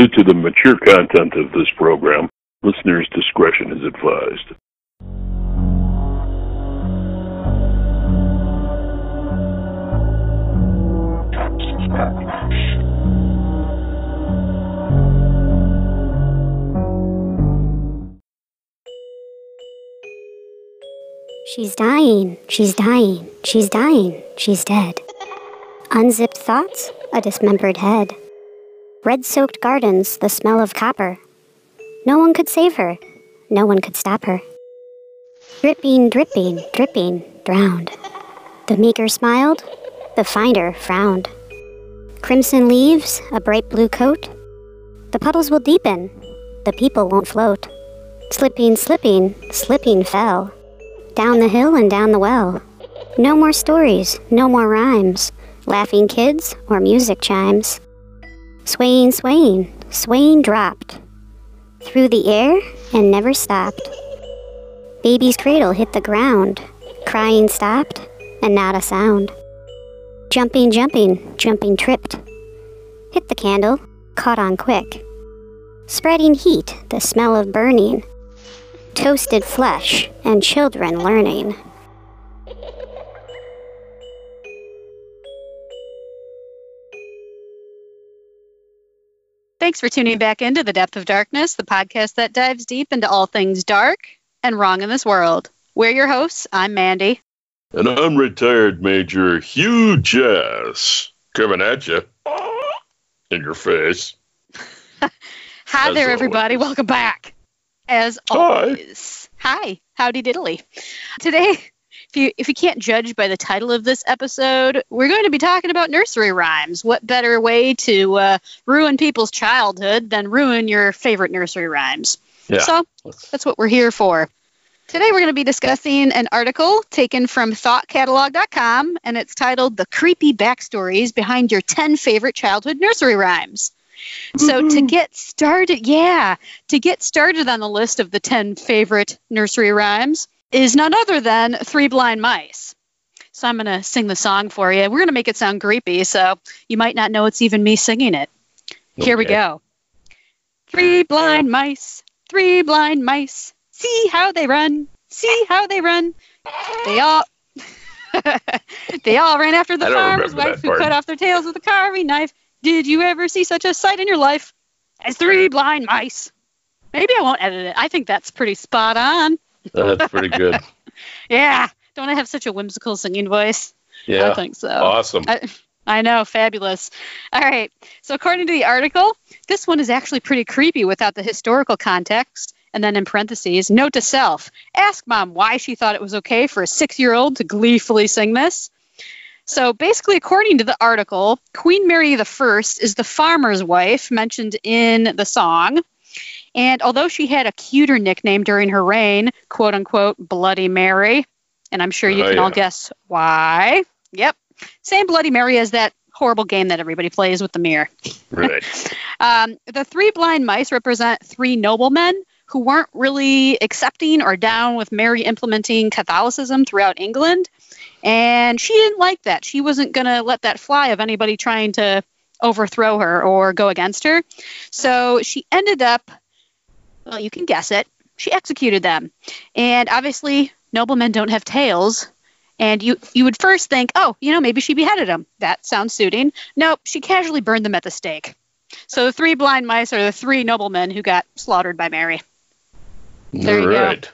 Due to the mature content of this program, listeners' discretion is advised. She's dying, she's dying, she's dying, she's dead. Unzipped thoughts, a dismembered head. Red soaked gardens, the smell of copper. No one could save her, no one could stop her. Dripping, dripping, dripping, drowned. The maker smiled, the finder frowned. Crimson leaves, a bright blue coat. The puddles will deepen, the people won't float. Slipping, slipping, slipping fell. Down the hill and down the well. No more stories, no more rhymes, laughing kids or music chimes. Swaying, swaying, swaying dropped through the air and never stopped. Baby's cradle hit the ground, crying stopped and not a sound. Jumping, jumping, jumping tripped. Hit the candle, caught on quick. Spreading heat, the smell of burning toasted flesh, and children learning. Thanks for tuning back into The Depth of Darkness, the podcast that dives deep into all things dark and wrong in this world. We're your hosts. I'm Mandy. And I'm retired Major Hugh Jess. Coming at you. In your face. Hi As there, everybody. Always. Welcome back as always. Hi. Hi. Howdy diddly. Today, if you if you can't judge by the title of this episode, we're going to be talking about nursery rhymes. What better way to uh, ruin people's childhood than ruin your favorite nursery rhymes? Yeah. So that's what we're here for. Today we're going to be discussing an article taken from thoughtcatalog.com and it's titled The Creepy Backstories Behind Your 10 Favorite Childhood Nursery Rhymes. So to get started, yeah, to get started on the list of the 10 favorite nursery rhymes is none other than Three Blind Mice. So I'm going to sing the song for you. We're going to make it sound creepy, so you might not know it's even me singing it. Okay. Here we go. Three blind mice, three blind mice. See how they run, see how they run. They all they all ran after the farmer's wife who cut off their tails with a carving knife. Did you ever see such a sight in your life as three blind mice? Maybe I won't edit it. I think that's pretty spot on. That's pretty good. yeah. Don't I have such a whimsical singing voice? Yeah. I think so. Awesome. I, I know, fabulous. All right. So, according to the article, this one is actually pretty creepy without the historical context. And then in parentheses, note to self ask mom why she thought it was okay for a six year old to gleefully sing this. So basically, according to the article, Queen Mary I is the farmer's wife mentioned in the song. And although she had a cuter nickname during her reign, quote unquote, Bloody Mary, and I'm sure you oh, can yeah. all guess why. Yep. Same Bloody Mary as that horrible game that everybody plays with the mirror. Right. um, the three blind mice represent three noblemen who weren't really accepting or down with Mary implementing Catholicism throughout England. And she didn't like that. She wasn't going to let that fly of anybody trying to overthrow her or go against her. So she ended up, well, you can guess it, she executed them. And obviously, noblemen don't have tails. And you, you would first think, oh, you know, maybe she beheaded them. That sounds suiting. Nope, she casually burned them at the stake. So the three blind mice are the three noblemen who got slaughtered by Mary. There All right. Go.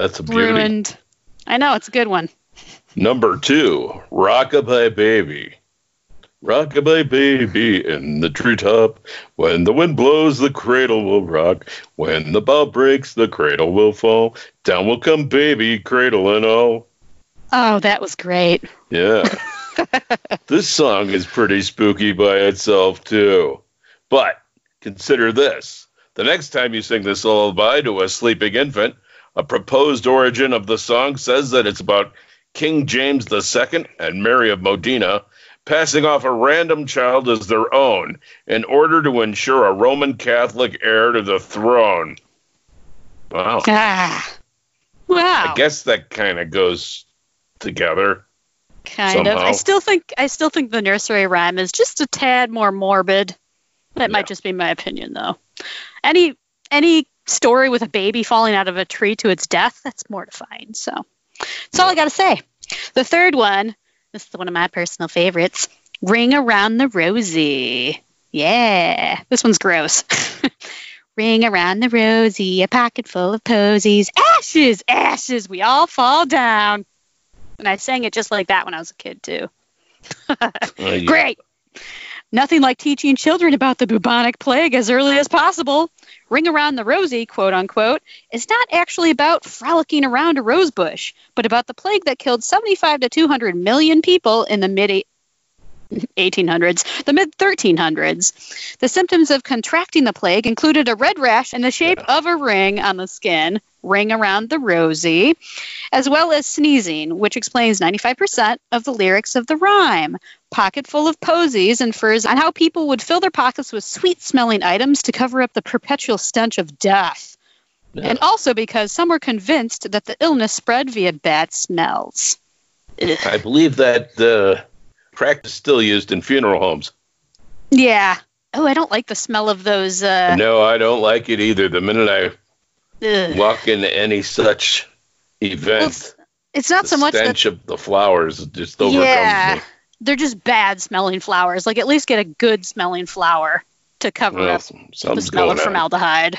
That's a beauty. Ruined. I know, it's a good one. Number two, Rockabye Baby. Rockabye baby in the treetop. When the wind blows, the cradle will rock. When the bough breaks, the cradle will fall. Down will come baby, cradle and all. Oh, that was great. Yeah. this song is pretty spooky by itself, too. But consider this the next time you sing this lullaby to a sleeping infant, a proposed origin of the song says that it's about King James II and Mary of Modena passing off a random child as their own in order to ensure a Roman Catholic heir to the throne. Wow. Ah. Wow. I guess that kind of goes together. Kind somehow. of. I still think I still think the nursery rhyme is just a tad more morbid. That yeah. might just be my opinion, though. Any any story with a baby falling out of a tree to its death, that's mortifying. So that's all I got to say. The third one, this is one of my personal favorites Ring Around the Rosie. Yeah, this one's gross. Ring around the rosy, a pocket full of posies. Ashes, ashes, we all fall down. And I sang it just like that when I was a kid, too. oh, yeah. Great. Nothing like teaching children about the bubonic plague as early as possible. Ring Around the Rosie, quote unquote, is not actually about frolicking around a rose bush, but about the plague that killed 75 to 200 million people in the mid 1800s, the mid 1300s. The symptoms of contracting the plague included a red rash in the shape of a ring on the skin, ring around the rosy, as well as sneezing, which explains 95% of the lyrics of the rhyme. Pocket full of posies infers on how people would fill their pockets with sweet smelling items to cover up the perpetual stench of death. Yeah. And also because some were convinced that the illness spread via bad smells. I believe that uh, practice still used in funeral homes. Yeah. Oh, I don't like the smell of those. Uh... No, I don't like it either. The minute I Ugh. walk into any such event, well, it's, it's, not so much the stench of the flowers just overcomes yeah, me. They're just bad smelling flowers. Like at least get a good smelling flower to cover well, up the smell of formaldehyde.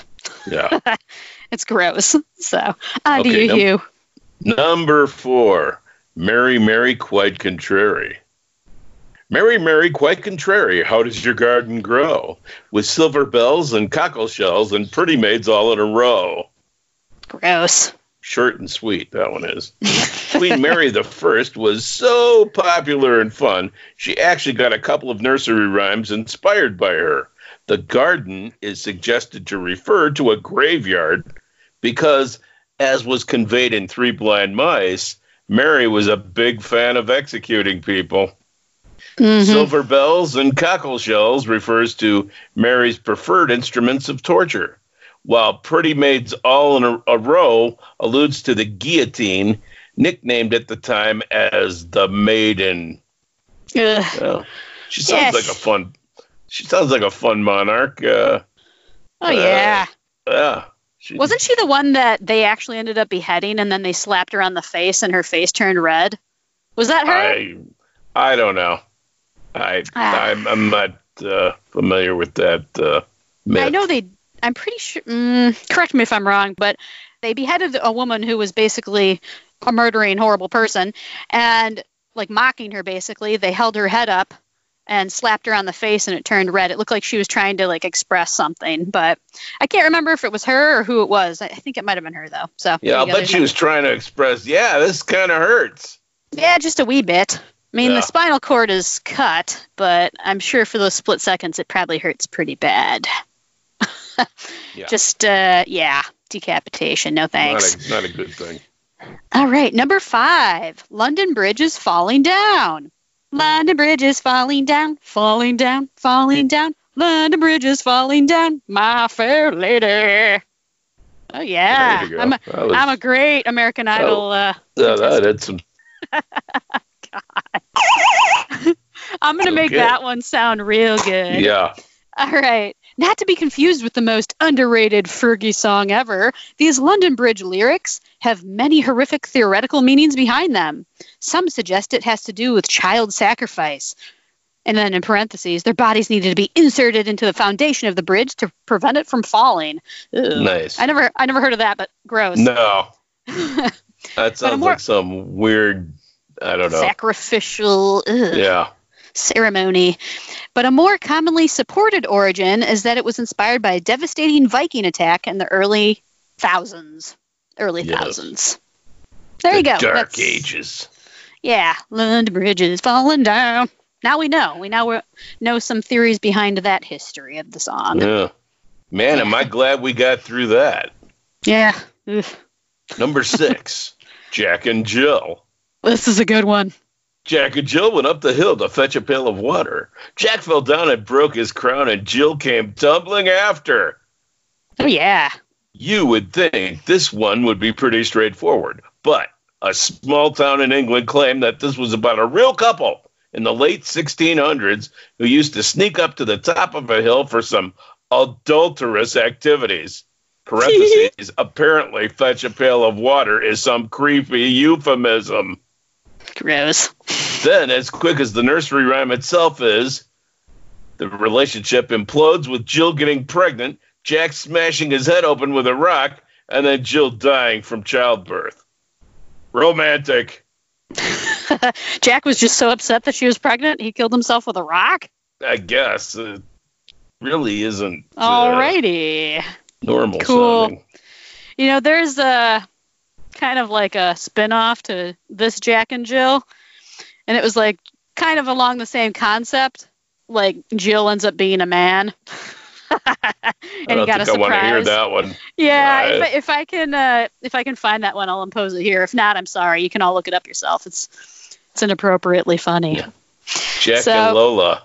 Yeah. it's gross. So, on okay, to you, num- Hugh. Number four, Mary, Mary, quite contrary. Mary, Mary, quite contrary, how does your garden grow? With silver bells and cockle shells and pretty maids all in a row. Gross. Short and sweet, that one is. Queen Mary the First was so popular and fun, she actually got a couple of nursery rhymes inspired by her. The garden is suggested to refer to a graveyard because, as was conveyed in Three Blind Mice, Mary was a big fan of executing people. Mm-hmm. Silver bells and cockle shells refers to Mary's preferred instruments of torture, while pretty maids all in a, a row alludes to the guillotine, nicknamed at the time as the maiden. Well, she sounds yes. like a fun. She sounds like a fun monarch. Uh, oh yeah. Uh, yeah. She, Wasn't she the one that they actually ended up beheading, and then they slapped her on the face, and her face turned red? Was that her? I, I don't know. I ah. I'm, I'm not uh, familiar with that. Uh, I know they. I'm pretty sure. Mm, correct me if I'm wrong, but they beheaded a woman who was basically a murdering, horrible person, and like mocking her. Basically, they held her head up and slapped her on the face, and it turned red. It looked like she was trying to like express something, but I can't remember if it was her or who it was. I think it might have been her though. So yeah, I bet she was trying to express. Yeah, this kind of hurts. Yeah, just a wee bit. I mean, yeah. the spinal cord is cut, but I'm sure for those split seconds it probably hurts pretty bad. yeah. Just, uh, yeah, decapitation. No thanks. Not a, not a good thing. All right, number five London Bridge is falling down. London Bridge is falling down, falling down, falling down. London Bridge is falling down, my fair lady. Oh yeah, I'm a, I'm a great American Idol. uh, yeah, that had some. I'm going to make that one sound real good. Yeah. All right. Not to be confused with the most underrated Fergie song ever, these London Bridge lyrics have many horrific theoretical meanings behind them. Some suggest it has to do with child sacrifice. And then in parentheses, their bodies needed to be inserted into the foundation of the bridge to prevent it from falling. Ugh. Nice. I never I never heard of that, but gross. No. that sounds more, like some weird I don't know. Sacrificial. Ugh, yeah. Ceremony. But a more commonly supported origin is that it was inspired by a devastating Viking attack in the early thousands. Early yes. thousands. There the you go. Dark That's, Ages. Yeah, London Bridge is falling down. Now we know. We now know some theories behind that history of the song. Yeah. Man, am I glad we got through that. Yeah. Number six, Jack and Jill. This is a good one. Jack and Jill went up the hill to fetch a pail of water. Jack fell down and broke his crown, and Jill came tumbling after. Oh, yeah. You would think this one would be pretty straightforward, but a small town in England claimed that this was about a real couple in the late 1600s who used to sneak up to the top of a hill for some adulterous activities. Parentheses, apparently fetch a pail of water is some creepy euphemism. Gross. Then, as quick as the nursery rhyme itself is, the relationship implodes with Jill getting pregnant, Jack smashing his head open with a rock, and then Jill dying from childbirth. Romantic. Jack was just so upset that she was pregnant, he killed himself with a rock? I guess. It really isn't. Uh, Alrighty. Normal cool. sounding. You know, there's a kind of like a spin off to this Jack and Jill. And it was like kind of along the same concept. Like Jill ends up being a man. and he got a surprise. I want to hear that one. Yeah, if, I, if I can uh, if I can find that one, I'll impose it here. If not, I'm sorry. You can all look it up yourself. It's it's inappropriately funny. Yeah. Jack so, and Lola.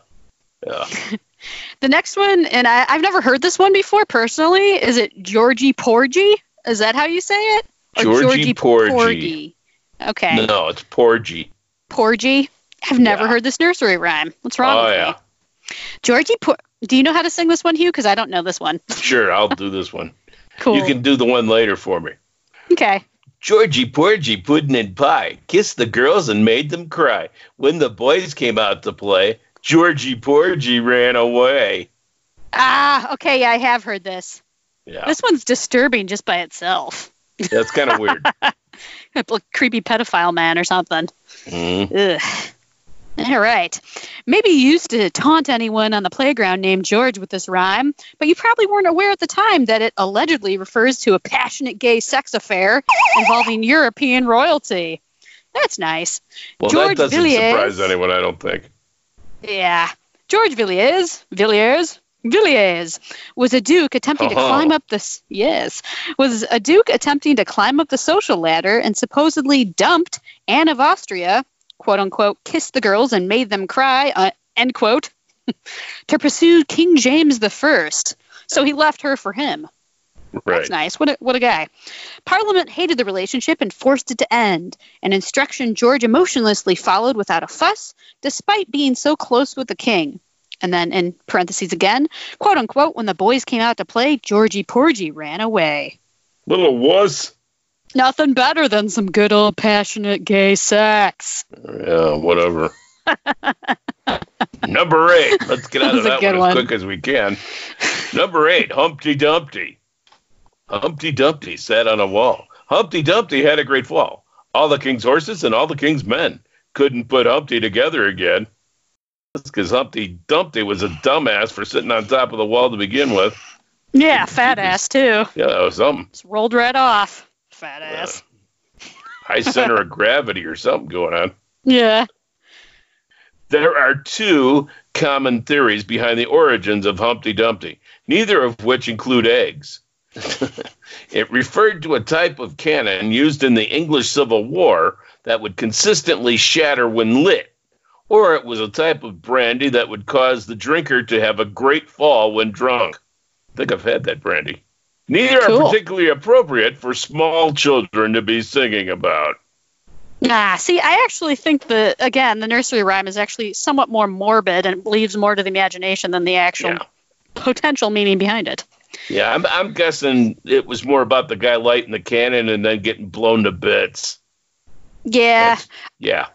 Yeah. the next one, and I, have never heard this one before personally. Is it Georgie Porgy? Is that how you say it? Or Georgie, Georgie Porgy. Porgy. Okay. No, it's Porgy. Porgy. I've never yeah. heard this nursery rhyme. What's wrong oh, with yeah. me? Georgie Por- Do you know how to sing this one, Hugh? Because I don't know this one. sure, I'll do this one. Cool. You can do the one later for me. Okay. Georgie Porgy pudding and pie kissed the girls and made them cry. When the boys came out to play, Georgie Porgy ran away. Ah, okay, I have heard this. Yeah. This one's disturbing just by itself. That's kind of weird. like creepy pedophile man or something. Mm. Ugh. All right. Maybe you used to taunt anyone on the playground named George with this rhyme, but you probably weren't aware at the time that it allegedly refers to a passionate gay sex affair involving European royalty. That's nice. Well, George that doesn't Villiers, surprise anyone, I don't think. Yeah. George Villiers, Villiers, Villiers was a duke attempting Uh-huh. to climb up the yes was a duke attempting to climb up the social ladder and supposedly dumped Anne of Austria, quote unquote, kissed the girls and made them cry, uh, end quote, to pursue King James the First. So he left her for him. Right. That's nice. What a, what a guy. Parliament hated the relationship and forced it to end. An instruction George emotionlessly followed without a fuss, despite being so close with the king. And then in parentheses again, quote unquote, when the boys came out to play, Georgie Porgy ran away. Little wuss. Nothing better than some good old passionate gay sex. Yeah, whatever. Number eight. Let's get out That of was that one, one. as quick as we can. Number eight, Humpty Dumpty. Humpty Dumpty sat on a wall. Humpty Dumpty had a great fall. All the king's horses and all the king's men couldn't put Humpty together again. That's because Humpty Dumpty was a dumbass for sitting on top of the wall to begin with. Yeah, fat ass too. Yeah, that was something. Just rolled right off. Fat ass. High center of gravity or something going on. Yeah. There are two common theories behind the origins of Humpty Dumpty, neither of which include eggs. it referred to a type of cannon used in the English Civil War that would consistently shatter when lit, or it was a type of brandy that would cause the drinker to have a great fall when drunk. I think I've had that brandy. Neither are particularly appropriate for small children to be singing about. Ah, see, I actually think that again, the nursery rhyme is actually somewhat more morbid and leaves more to the imagination than the actual Yeah. potential meaning behind it. Yeah, I'm, I'm guessing it was more about the guy lighting the cannon and then getting blown to bits. Yeah, That's- Yeah.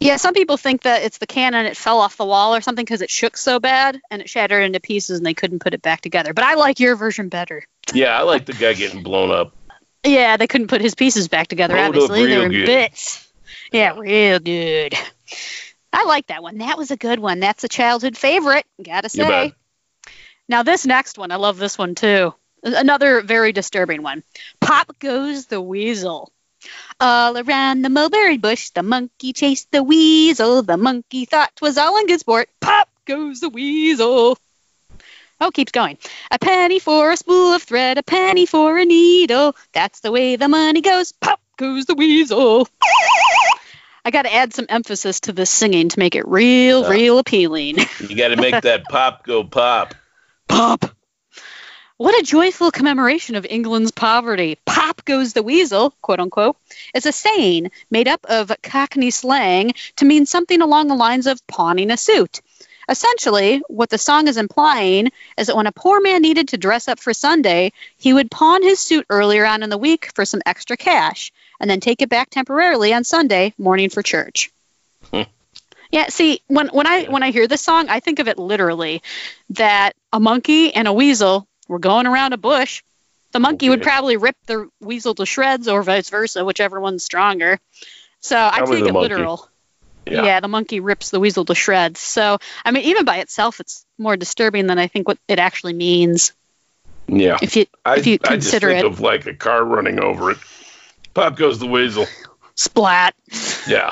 Yeah. Some people think that it's the cannon; it fell off the wall or something because it shook so bad and it shattered into pieces and they couldn't put it back together. But I like your version better. Yeah, I like the guy getting blown up. Yeah, they couldn't put his pieces back together. Rolled obviously, they were good. bits. Yeah, real good. I like that one. That was a good one. That's a childhood favorite. Gotta say. Now this next one, I love this one too. Another very disturbing one. Pop goes the weasel. All around the mulberry bush, the monkey chased the weasel. The monkey thought 'twas all in good sport. Pop goes the weasel. Oh, keeps going. A penny for a spool of thread, a penny for a needle. That's the way the money goes. Pop goes the weasel. I got to add some emphasis to this singing to make it real, Yeah. real appealing. You got to make that pop go pop. Pop. What a joyful commemoration of England's poverty. Pop goes the weasel, quote unquote, is a saying made up of Cockney slang to mean something along the lines of pawning a suit. Essentially, what the song is implying is that when a poor man needed to dress up for Sunday, he would pawn his suit earlier on in the week for some extra cash and then take it back temporarily on Sunday morning for church. Hmm. Yeah, see, when when I when I hear this song, I think of it literally that a monkey and a weasel were going around a bush. The monkey okay. would probably rip the weasel to shreds or vice versa, whichever one's stronger. So probably I take it monkey. literal. Yeah. yeah. the monkey rips the weasel to shreds. So, I mean, even by itself, it's more disturbing than I think what it actually means. Yeah. If you if you I, consider I just think it of like a car running over it. Pop goes the weasel. Splat. Yeah.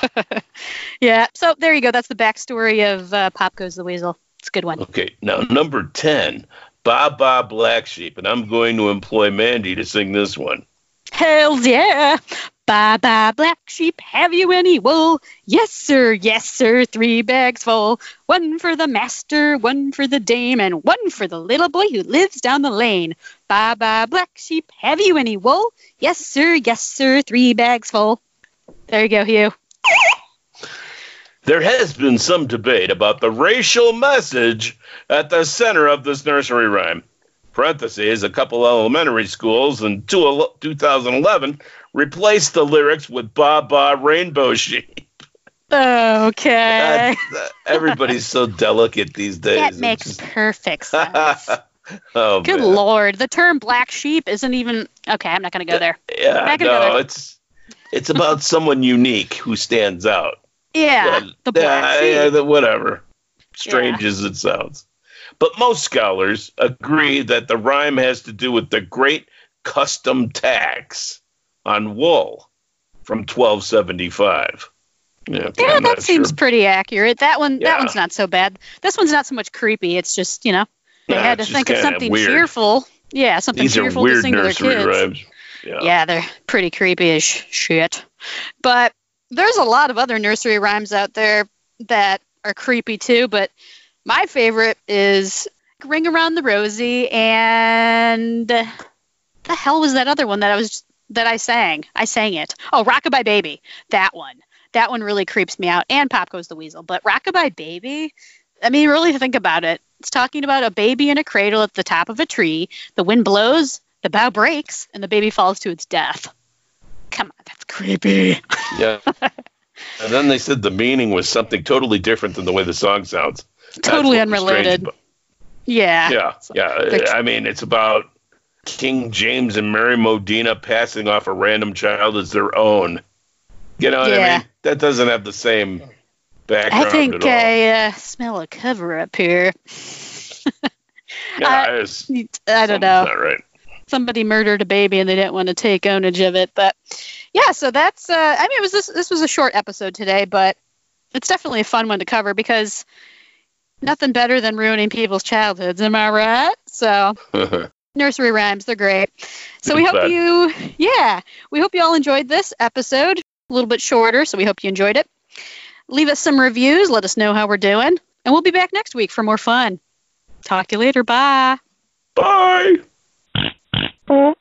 yeah. So there you go. That's the backstory of uh, Pop goes the weasel. It's a good one. Okay. Now number ten, Baa Baa Black Sheep, and I'm going to employ Mandy to sing this one. Hells yeah. Baa baa, black sheep, have you any wool? Yes, sir, yes, sir, three bags full. One for the master, one for the dame, and one for the little boy who lives down the lane. Baa baa, black sheep, have you any wool? Yes, sir, yes, sir, three bags full. There you go, Hugh. There has been some debate about the racial message at the center of this nursery rhyme. Parentheses, a couple elementary schools in 2011 replaced the lyrics with Baa Baa Rainbow Sheep. Okay. everybody's so delicate these days. That makes just... perfect sense. oh, Good man. lord. The term black sheep isn't even okay, I'm not gonna go there. Yeah, no, it's it's about someone unique who stands out. Yeah. But, the black sheep. Yeah, whatever. Strange yeah. as it sounds. But most scholars agree that the rhyme has to do with the great custom tax on wool from 1275. Yeah, yeah that seems sure. pretty accurate. That one, yeah. that one's not so bad. This one's not so much creepy. It's just you know they nah, had to think of something weird. cheerful. Yeah, something These cheerful to sing to their kids. Rhymes. Yeah. yeah, they're pretty creepy as shit. But there's a lot of other nursery rhymes out there that are creepy too. But my favorite is Ring Around the Rosie and the hell was that other one that I was that I sang? I sang it. Oh, Rockabye Baby. That one. That one really creeps me out. And Pop Goes the Weasel. But Rockabye Baby, I mean, really think about it. It's talking about a baby in a cradle at the top of a tree. The wind blows, the bough breaks, and the baby falls to its death. Come on, that's creepy. Yeah. and then they said the meaning was something totally different than the way the song sounds totally unrelated. Yeah. Yeah. Yeah. I mean, it's about King James and Mary Modena passing off a random child as their own. You know what yeah. I mean? That doesn't have the same background. I think I uh, smell a cover up here. yeah, I, I don't know. Not right. Somebody murdered a baby and they didn't want to take ownage of it, but yeah. So that's. Uh, I mean, it was this. This was a short episode today, but it's definitely a fun one to cover because nothing better than ruining people's childhoods. Am I right? So. nursery rhymes they're great so we hope you yeah we hope you all enjoyed this episode a little bit shorter so we hope you enjoyed it leave us some reviews let us know how we're doing and we'll be back next week for more fun talk to you later bye bye Apple